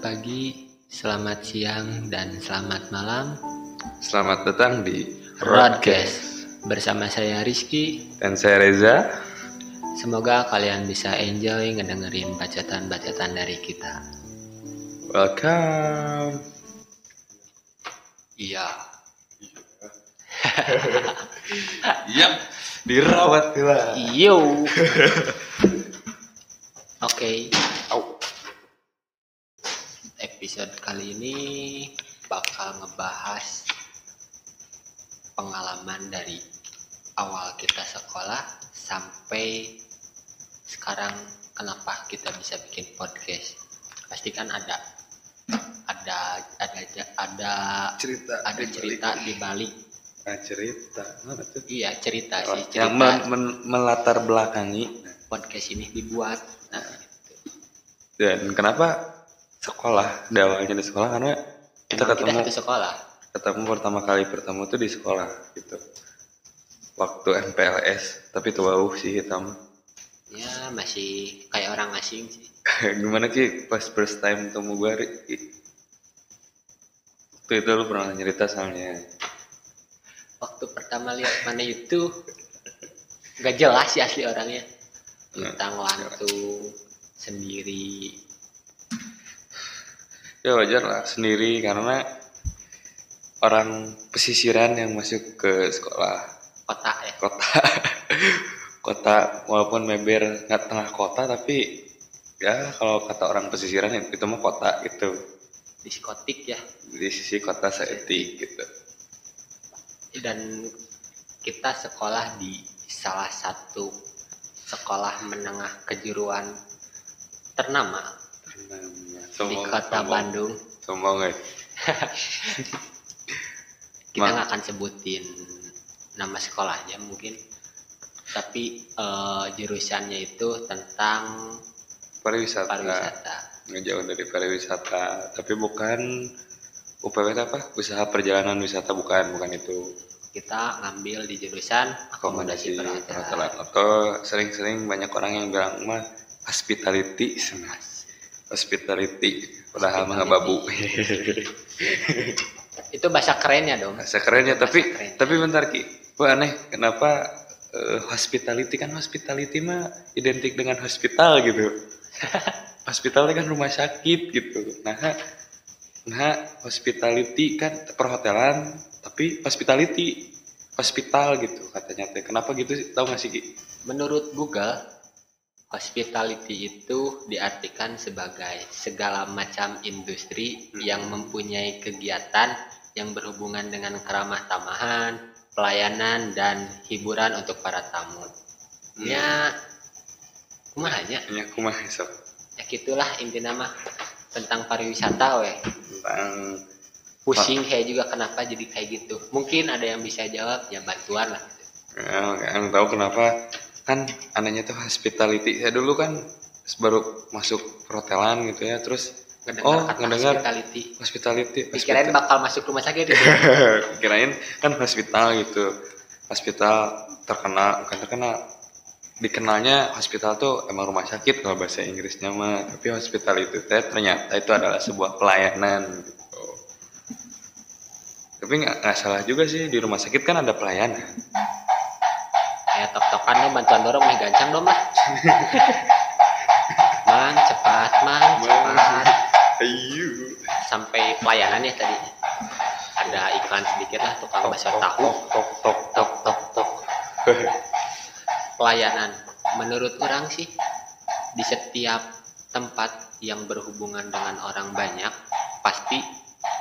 Pagi, selamat siang, dan selamat malam. Selamat datang di Broadcast bersama saya Rizky. dan saya Reza. Semoga kalian bisa enjoy ngedengerin bacotan-bacotan dari kita. Welcome. Iya. Yap, dirawat lah. Yo. Oke. Episode kali ini bakal ngebahas pengalaman dari awal kita sekolah sampai sekarang kenapa kita bisa bikin podcast. Pasti kan ada ada ada ada Cerita. ada cerita di balik. Nah, cerita. Tuh? Iya, cerita sih, cerita Yang men- men- melatar belakangi podcast ini dibuat. Nah, dan kenapa sekolah? Di awalnya di sekolah karena kita emang ketemu kita sekolah. ketemu pertama kali bertemu tuh di sekolah gitu. Waktu MPLS, tapi tuh bau sih hitam. Ya, masih kayak orang asing sih. Gimana Ki pas first time ketemu gue? Waktu itu lu pernah cerita soalnya Waktu pertama lihat mana itu nggak jelas sih asli orangnya. Tentang langsung sendiri. Ya wajar lah sendiri karena orang pesisiran yang masuk ke sekolah Kota ya. kota kota walaupun member nggak tengah kota tapi ya kalau kata orang pesisiran itu mah kota gitu Diskotik ya. di sisi kota seetik gitu Dan kita sekolah di salah satu sekolah menengah kejuruan ternama di sombong kota sombong, Bandung. sombong ya kita nggak akan sebutin nama sekolahnya mungkin. Tapi eh, jurusannya itu tentang pariwisata. pariwisata. Nggak jauh dari pariwisata. Tapi bukan UPW apa? Usaha perjalanan wisata bukan bukan itu. Kita ngambil di jurusan akomodasi akomodasi perhotelan. atau sering-sering banyak orang yang bilang mah hospitality sana hospitality. Padahal mah babu itu bahasa kerennya dong. Bahasa kerennya tapi Bahasa keren. tapi bentar ki. Gua aneh kenapa eh, hospitality? Kan hospitality mah identik dengan hospital gitu. Hospital kan rumah sakit gitu. Nah nah hospitality kan perhotelan tapi hospitality hospital gitu katanya teh. Kenapa gitu sih? Tahu nggak sih ki? Menurut Google hospitality itu diartikan sebagai segala macam industri Hmm. yang mempunyai kegiatan yang berhubungan dengan keramah tamahan pelayanan dan hiburan untuk para tamu. Hmm. ya kumahanya ya kumah sok ya gitulah inti nama tentang pariwisata weh. Tentang pusing kayak juga kenapa jadi kayak gitu. Mungkin ada yang bisa jawab ya bantuan lah. Ya, tahu kenapa kan anehnya tuh hospitality. Ya dulu kan baru masuk perhotelan gitu ya terus ngedengar Oh, kata ngedengar. hospitality. hospitality. Dikirain hospital- bakal masuk rumah sakit gitu. Kirain kan hospital gitu. Hospital terkenal bukan terkenal dikenalnya hospital tuh emang rumah sakit kalau bahasa Inggrisnya mah. Tapi hospital itu teh ternyata itu adalah sebuah pelayanan gitu. Tapi nggak nggak salah juga sih di rumah sakit kan ada pelayanan ya tok tokan lo bantuan dorong nih gancang dong mah mang cepat mang cepat. Ayo sampai pelayanan ya tadi. Ada iklan sedikit lah tukang bakso tahu. tok tok tok. Tok tok tok. Pelayanan. Menurut orang sih di setiap tempat yang berhubungan dengan orang banyak pasti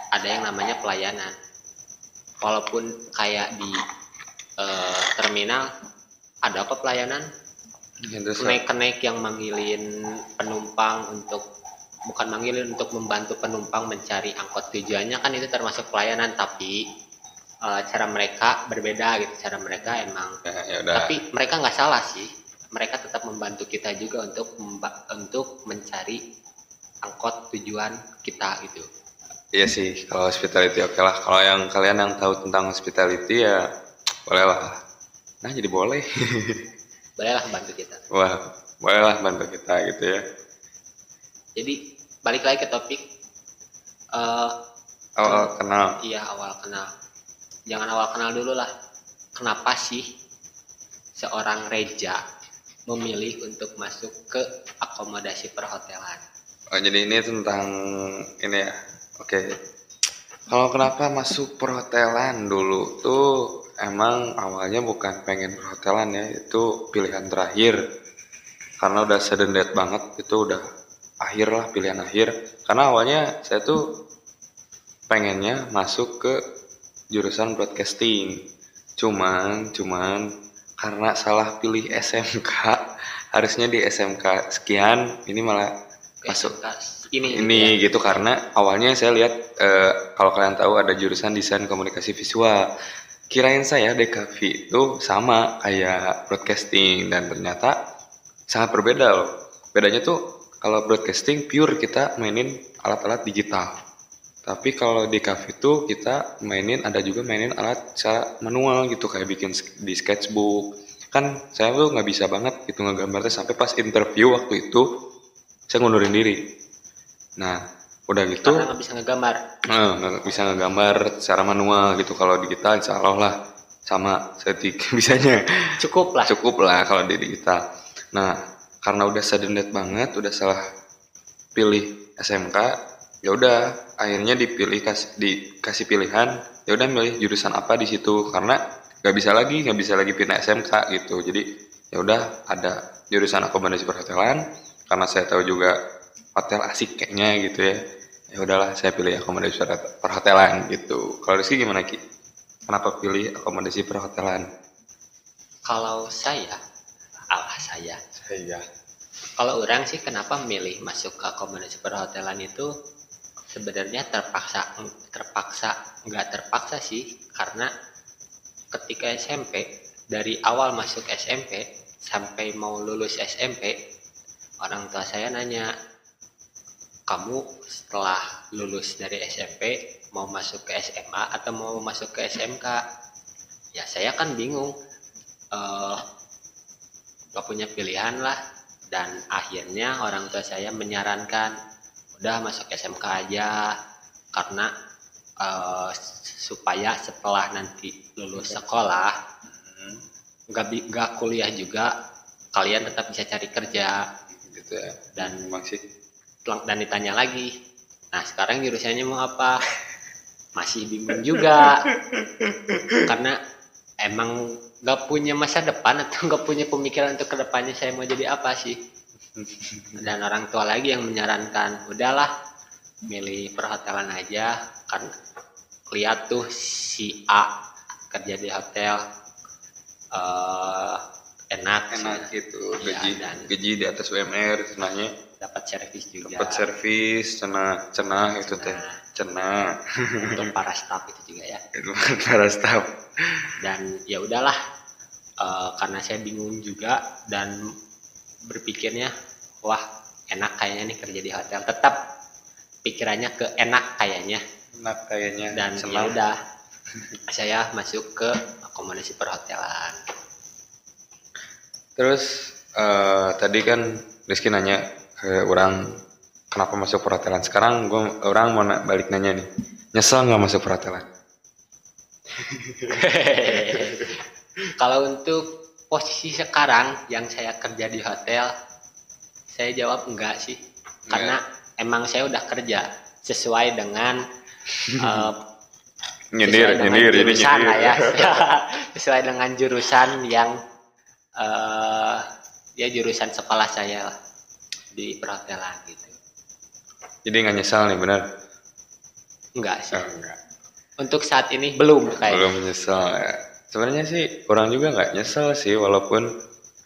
ada yang namanya pelayanan. Walaupun kayak di eh, terminal ada kok pelayanan. Kenaik-kenaik yang manggilin penumpang untuk bukan manggilin untuk membantu penumpang mencari angkot. Tujuannya kan itu termasuk pelayanan tapi eh, cara mereka berbeda gitu. Cara mereka emang ya, ya udah. Tapi mereka nggak salah sih. Mereka tetap membantu kita juga untuk untuk mencari angkot tujuan kita gitu. Iya sih, kalau hospitality oke lah. Kalau yang kalian yang tahu tentang hospitality ya boleh lah. Nah jadi boleh. bolehlah bantu kita. Wah, boleh lah bantu kita gitu ya. jadi balik lagi ke topik Eh, awal kenal. Iya awal kenal. Jangan awal kenal dulu lah. Kenapa sih seorang Reja memilih untuk masuk ke akomodasi perhotelan? Oh jadi ini tentang ini ya. Oke. Kalau kenapa masuk perhotelan dulu tuh emang awalnya bukan pengen perhotelan ya itu pilihan terakhir. Karena udah sedendet banget itu udah akhir lah pilihan akhir. Karena awalnya saya tuh pengennya masuk ke jurusan broadcasting. Cuman cuman karena salah pilih SMK harusnya di SMK sekian ini malah masuk ini ini ya. gitu. Karena awalnya saya lihat eh, kalau kalian tahu ada jurusan desain komunikasi visual kirain saya DKV itu sama kayak broadcasting dan ternyata sangat berbeda loh. Bedanya tuh kalau broadcasting pure kita mainin alat-alat digital. Tapi kalau di cafe itu kita mainin ada juga mainin alat secara manual gitu kayak bikin di sketchbook. Kan saya tuh nggak bisa banget gitu ngegambarnya sampai pas interview waktu itu saya ngundurin diri. Nah udah gitu karena nggak bisa ngegambar. Nggak bisa ngegambar secara manual gitu. Kalau digital insya Allah lah sama setik bisanya. Cukup lah. Cukup lah kalau di digital. Nah karena udah sedendet banget udah salah pilih SMK ya udah akhirnya dipilih kasih dikasih pilihan ya udah milih jurusan apa di situ. Karena nggak bisa lagi nggak bisa lagi pindah SMK gitu. Jadi ya udah ada jurusan akomodasi perhotelan. Karena saya tahu juga hotel asik kayaknya gitu ya ya udahlah saya pilih akomodasi perhot- perhotelan gitu. Kalau Rizky gimana Ki? Kenapa pilih akomodasi perhotelan? Kalau saya Allah saya. Saya. Kalau orang sih kenapa milih masuk ke akomodasi perhotelan itu? Sebenarnya terpaksa terpaksa nggak terpaksa sih. Karena ketika SMP dari awal masuk SMP sampai mau lulus SMP orang tua saya nanya kamu setelah lulus dari SMP mau masuk ke SMA atau mau masuk ke SMK ya saya kan bingung. Eh gak punya pilihan lah. Dan akhirnya orang tua saya menyarankan udah masuk SMK aja. Karena eh, supaya setelah nanti lulus sekolah nggak bi- nggak kuliah juga kalian tetap bisa cari kerja gitu. Ya dan sih dan ditanya lagi. Nah sekarang jurusannya mau apa? Masih bingung juga. Karena emang nggak punya masa depan atau nggak punya pemikiran untuk ke depannya saya mau jadi apa sih? Dan orang tua lagi yang menyarankan udahlah milih perhotelan aja. Kan lihat tuh si A kerja di hotel eh enak enak gitu Iya, gaji dan- gaji di atas UMR cenanya dapat servis juga. Dapat servis cenah cenah itu teh. Cenah untuk para staff itu juga ya. Itu para staff. Dan ya udahlah eh, karena saya bingung juga dan berpikirnya wah enak kayaknya nih kerja di hotel. Tetap pikirannya ke enak kayaknya. Enak kayaknya. Dan ya udah saya masuk ke akomodasi perhotelan. Terus eh, tadi kan Rizky nanya ke orang kenapa masuk perhotelan? Sekarang gua orang mau na- balik nanya nih nyesel nggak masuk perhotelan? Kalau untuk posisi sekarang yang saya kerja di hotel saya jawab enggak sih. Karena emang saya udah kerja sesuai dengan eh, nyindir sesuai nyindir jadi jurusan nyindir lah ya. sesuai dengan jurusan yang eh ya jurusan sekolah saya lah, di perhotelan gitu. Jadi nggak nyesal nih benar? Enggak sih. Oh, enggak untuk saat ini belum kayak. Belum nyesel ya. sebenarnya sih orang juga nggak nyesel sih walaupun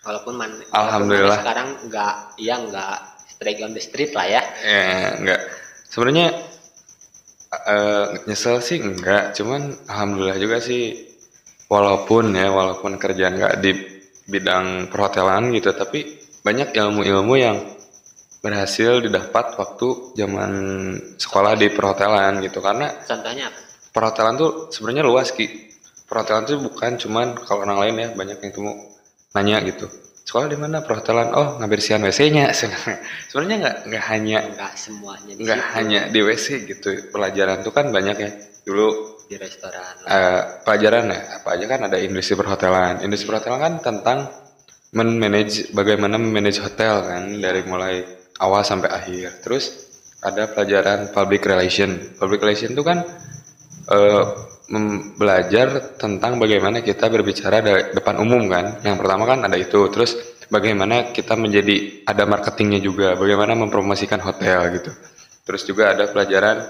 walaupun man, Alhamdulillah. walaupun sekarang enggak ya enggak straight on the street lah ya. Ya nggak. Sebenarnya eh, nyesel sih enggak cuman alhamdulillah juga sih walaupun ya walaupun kerjaan nggak di bidang perhotelan gitu tapi banyak ilmu-ilmu yang berhasil didapat waktu zaman sekolah di perhotelan gitu. Karena contohnya apa? perhotelan tuh sebenarnya luas ki. Perhotelan tuh bukan cuman kalau orang lain ya banyak yang temu nanya gitu. Sekolah di mana? Perhotelan. Oh ngabersihan WC-nya sebenarnya nggak nggak hanya nggak semuanya nggak hanya di WC gitu. Pelajaran tuh kan banyak ya. Dulu di restoran eh, pelajaran ya. Apa aja kan ada industri perhotelan. Industri perhotelan kan tentang men-manage bagaimana manage hotel kan dari mulai awal sampai akhir. Terus ada pelajaran public relation. Public relation itu kan mem- belajar tentang bagaimana kita berbicara di depan umum kan. Yang pertama kan ada itu. Terus bagaimana kita menjadi ada marketingnya juga. Bagaimana mempromosikan hotel gitu. Terus juga ada pelajaran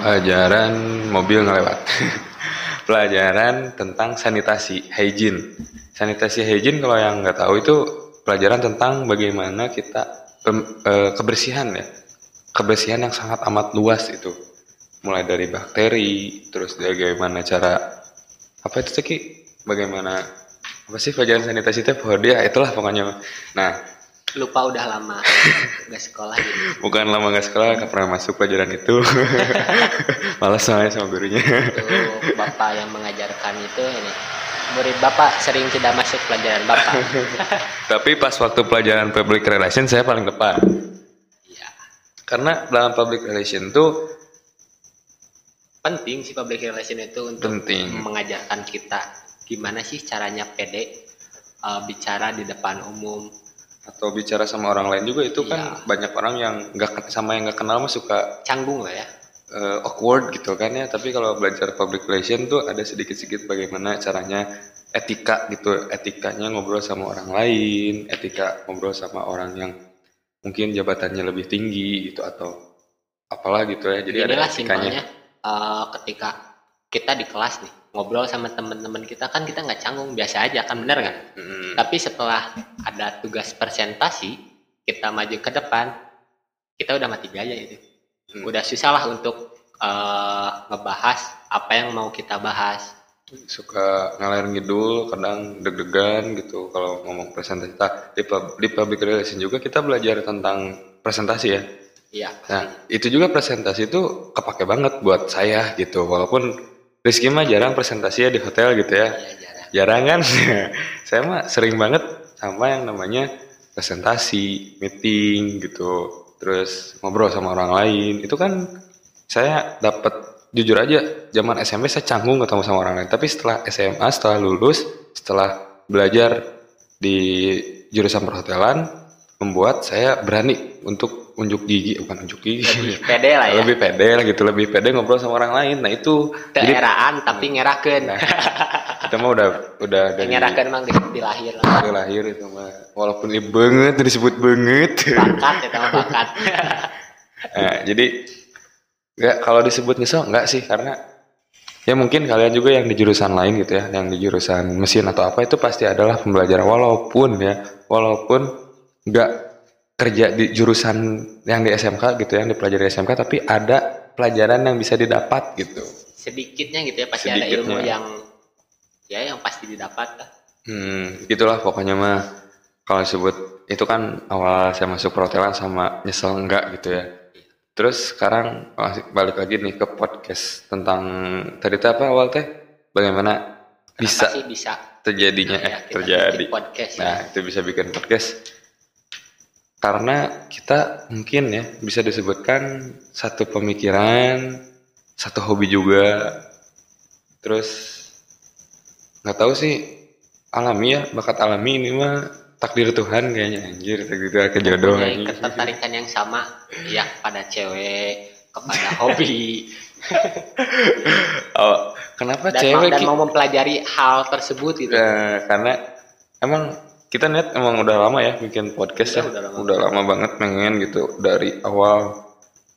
pelajaran mobil ngelewat. Pelajaran tentang sanitasi hygiene. Sanitasi hygiene kalau yang nggak tahu itu pelajaran tentang bagaimana kita pem- eh, kebersihan ya. Kebersihan yang sangat amat luas itu. Mulai dari bakteri terus bagaimana cara apa itu Ceki bagaimana apa sih pelajaran sanitasi itu? Oh, dia itulah pokoknya. Nah. Lupa udah lama nggak sekolah gitu bukan lama nggak sekolah nggak pernah masuk pelajaran itu. Malas soalnya sama gurunya. Itu bapak yang mengajarkan itu ini murid bapak sering tidak masuk pelajaran bapak. Tapi pas waktu pelajaran public relation saya paling depan iya. Karena dalam public relation tuh penting sih public relation itu untuk Penting. mengajarkan kita gimana sih caranya pede uh, bicara di depan umum. Atau bicara sama orang lain juga itu kan Iya. banyak orang yang nggak sama yang nggak kenal mah suka canggung lah ya eh, awkward gitu kan ya. Tapi kalau belajar public relation tuh ada sedikit-sedikit bagaimana caranya etika gitu. Etikanya ngobrol sama orang lain etika ngobrol sama orang yang mungkin jabatannya lebih tinggi gitu atau apalah gitu ya. Jadi ada inilah etikanya. simpelnya uh, ketika kita di kelas nih ngobrol sama teman-teman kita kan kita nggak canggung biasa aja kan bener kan Mm, tapi setelah ada tugas presentasi kita maju ke depan kita udah mati gaya itu Hmm. udah susah lah untuk uh, ngebahas apa yang mau kita bahas suka ngalir ngidul kadang deg-degan gitu kalau ngomong presentasi Nah, di, pub- di public relation juga kita belajar tentang presentasi ya iya Nah, itu juga presentasi itu kepake banget buat saya gitu. Walaupun Rizky mah jarang presentasinya di hotel gitu ya. jarang Jarang kan? saya mah sering banget sama yang namanya presentasi, meeting gitu. Terus ngobrol sama orang lain. Itu kan saya dapat jujur aja zaman SMP saya canggung ketemu sama orang lain. Tapi setelah SMA, setelah lulus, setelah belajar di jurusan perhotelan, membuat saya berani untuk unjuk gigi, bukan unjuk gigi. lebih pede lah ya lebih pede lah gitu lebih pede ngobrol sama orang lain nah itu daeraan tapi ngerakeun nah, kita mah udah udah dari ngerakeun emang di, di lahir dari lahir itu mah. Walaupun ini banget disebut banget. Bakat ya sama bakat. Nah, jadi nggak kalau disebut nyesel nggak sih karena ya mungkin kalian juga yang di jurusan lain gitu ya yang di jurusan mesin atau apa itu pasti adalah pembelajaran. Walaupun ya walaupun nggak kerja di jurusan yang di SMK gitu yang dipelajari SMK tapi ada pelajaran yang bisa didapat gitu. Sedikitnya gitu ya pasti ada ilmu Sedikitnya. yang ya yang pasti didapat lah Hmm, gitulah pokoknya mah kalau disebut itu kan awal saya masuk perhotelan sama nyesel enggak gitu ya. Terus sekarang balik lagi nih ke podcast tentang tadi teh apa awal teh bagaimana Kenapa bisa sih bisa terjadinya ya, eh terjadi. podcast ya. Nah, itu bisa bikin podcast karena kita mungkin ya bisa disebutkan satu pemikiran, satu hobi juga. Terus nggak tahu sih alami ya, bakat alami ini mah takdir Tuhan kayaknya anjir, takdir Tuhan kejodohan. Ketertarikan yang sama ya pada cewek kepada hobi Oh, kenapa dan, cewek dan mau mempelajari hal tersebut gitu Eh, karena emang kita net emang udah lama ya bikin podcast Iya, ya. udah lama. banget pengen gitu dari awal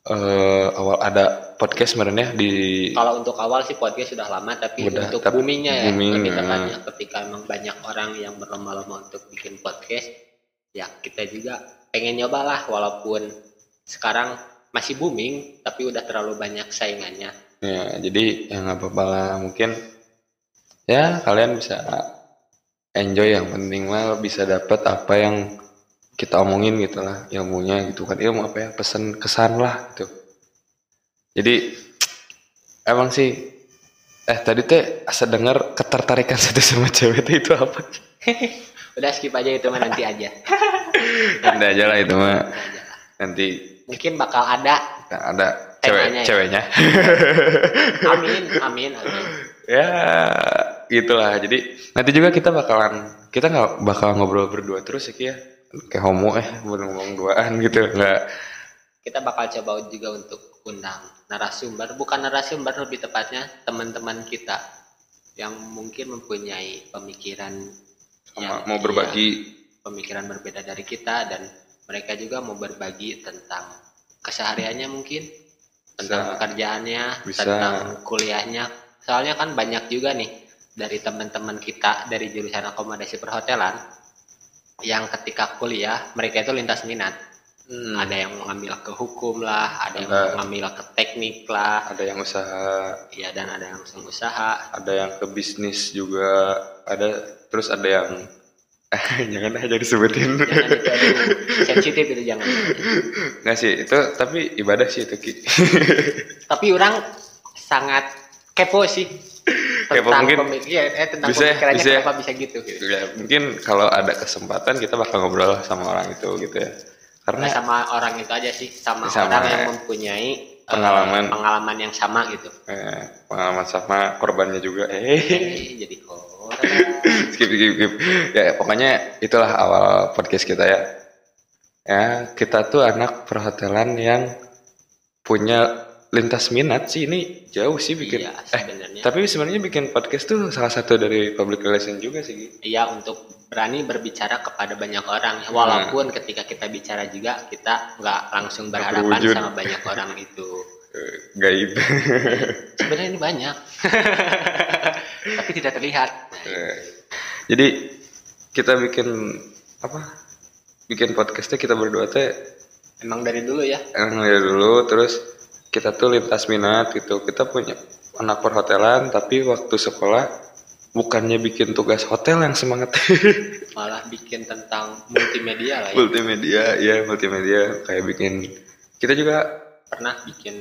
eh awal ada podcast sebenarnya di kalau untuk awal sih podcast sudah lama tapi Udah, untuk tapi boomingnya ya booming, lebih ya. tepatnya ketika emang banyak orang yang berlomba-lomba untuk bikin podcast ya kita juga pengen nyobalah walaupun sekarang masih booming tapi udah terlalu banyak saingannya. Ya jadi ya nggak apa-apa lah mungkin ya kalian bisa enjoy yang penting mah bisa dapat apa yang kita omongin gitu lah ilmunya gitu kan. Ilmu apa ya? Pesan kesan lah gitu jadi emang sih Eh tadi teh asa dengar ketertarikan satu sama cewek teh itu apa? udah skip aja itu mah nanti aja Nanti aja lah itu mah. Nanti mungkin bakal ada ada cewek ya? ceweknya. amin amin amin ya gitulah. Jadi nanti juga kita bakalan kita nggak bakal ngobrol berdua terus ya ya. Kayak homo eh ngomong duaan gitu nggak kita bakal coba juga untuk undang narasumber bukan narasumber lebih tepatnya teman-teman kita yang mungkin mempunyai pemikiran sama yang- mau berbagi iya, pemikiran berbeda dari kita dan mereka juga mau berbagi tentang kesehariannya mungkin tentang Bisa. pekerjaannya Bisa. tentang kuliahnya soalnya kan banyak juga nih dari teman-teman kita dari jurusan akomodasi perhotelan yang ketika kuliah mereka itu lintas minat Hmm, ada yang mengambil ke hukum lah ada yang mengambil ke teknik lah. Ada yang usaha. Ya dan ada yang langsung usaha. Ada yang ke bisnis juga. Ada terus ada yang jangan aja disebutin. Jangan sensitif itu jangan. Nggak sih itu tapi ibadah sih itu Ki. tapi orang sangat kepo sih Kepo mungkin iya, eh, tentang bisa ya, pemikirannya bisa ya. kenapa bisa gitu, gitu. ya, mungkin kalau ada kesempatan kita bakal ngobrol sama orang itu gitu ya karena Nah, sama orang itu aja sih sama, Sama, orang yang ya. mempunyai eh, Pengalaman. pengalaman yang sama gitu. Eh, pengalaman sama korbannya juga eh. Jadi orang skip skip skip. Ya pokoknya itulah awal podcast kita ya. Ya kita tuh anak perhotelan yang punya lintas minat sih ini jauh sih bikin. Iya eh tapi sebenarnya bikin podcast tuh salah satu dari public relation juga sih. Iya untuk berani berbicara kepada banyak orang. Walaupun ketika kita bicara juga kita nggak langsung berhadapan sama banyak orang itu Eh, gaib. Sebenarnya ini banyak. Tapi tidak terlihat. Eh, jadi kita bikin apa bikin podcastnya kita berdua teh emang dari dulu ya? Emang dari dulu terus kita tuh lintas minat gitu. Kita punya anak perhotelan tapi waktu sekolah bukannya bikin tugas hotel yang semangat. Malah bikin tentang multimedia lah ya. Multimedia ya multimedia. Kayak bikin kita juga pernah bikin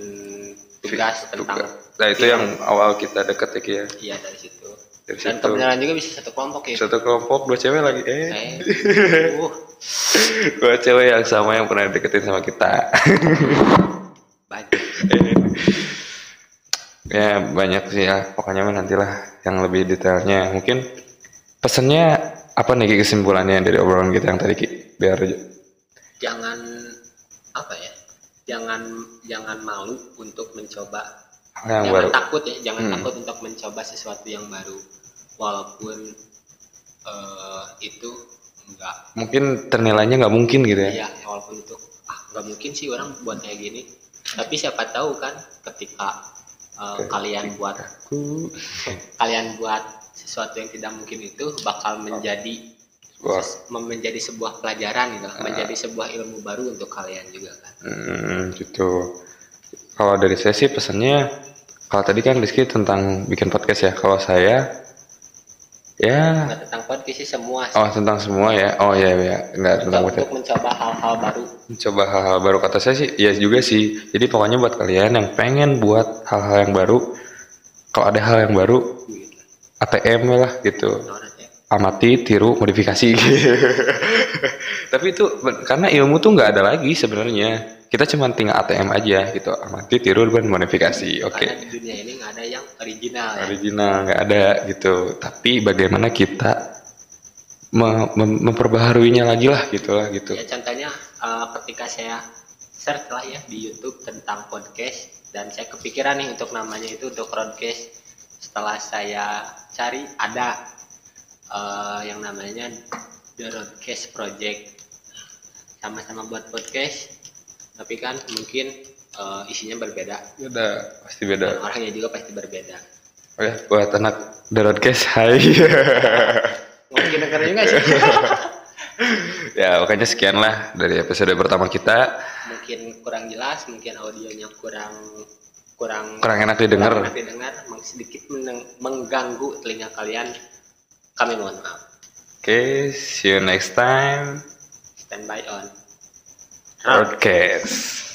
tugas tentang nah itu yang awal kita deket ya ya iya dari situ. Dari dan situ. kebenaran juga bisa satu kelompok ya. Satu kelompok dua cewek lagi eh. Eh. Uh, dua cewek yang sama yang pernah deketin sama kita banyak ya banyak sih ya. Pokoknya nantilah yang lebih detailnya. Mungkin pesannya apa nih kesimpulannya dari obrolan kita yang tadi Ki? biar jangan apa ya? Jangan jangan malu untuk mencoba. Yang jangan baru. takut ya jangan Hmm. takut untuk mencoba sesuatu yang baru. Walaupun eh, itu enggak. Mungkin ternilainya nggak mungkin gitu ya? Ya walaupun itu ah nggak mungkin sih orang buat kayak gini. Tapi siapa tahu kan ketika eh, kalian buat Aku. kalian buat sesuatu yang tidak mungkin itu bakal menjadi mem- menjadi sebuah pelajaran gitu menjadi sebuah ilmu baru untuk kalian juga kan. Hmm, gitu. Kalau dari saya sih pesannya kalau tadi kan Rizky tentang bikin podcast ya. Kalau saya ya. Nggak tentang podcast sih semua sih. oh tentang semua ya? Oh ya ya nggak tentang Untuk- podcast. untuk mencoba hal-hal baru. Coba hal-hal baru. Kata saya sih ya juga sih. Jadi pokoknya buat kalian yang pengen buat hal-hal yang baru kalau ada hal yang baru. ATM lah gitu. Amati tiru modifikasi. Tapi itu karena ilmu tuh nggak ada lagi sebenarnya kita cuma tinggal ATM aja gitu amati tiru dan modifikasi oke Karena di dunia ini nggak ada yang original ya. original nggak ada gitu tapi bagaimana kita me- mem- memperbaharuinya lagi lah gitu lah gitu Ya contohnya eh, ketika saya search lah ya di YouTube tentang podcast dan saya kepikiran nih untuk namanya itu untuk podcast. Setelah saya cari ada eh, yang namanya The Roadcast Project. Sama-sama buat podcast, tapi kan mungkin eh, isinya berbeda beda pasti dan beda orangnya juga pasti berbeda. oh ya buat anak Darodcast hai Mungkin denger juga sih. ya pokoknya sekian lah dari episode pertama kita mungkin kurang jelas, mungkin audionya kurang kurang kurang enak didengar kurang enak didengar, sedikit mengganggu telinga kalian. Kami mohon maaf. Oke, see you next time. Stand by on. Broadcast.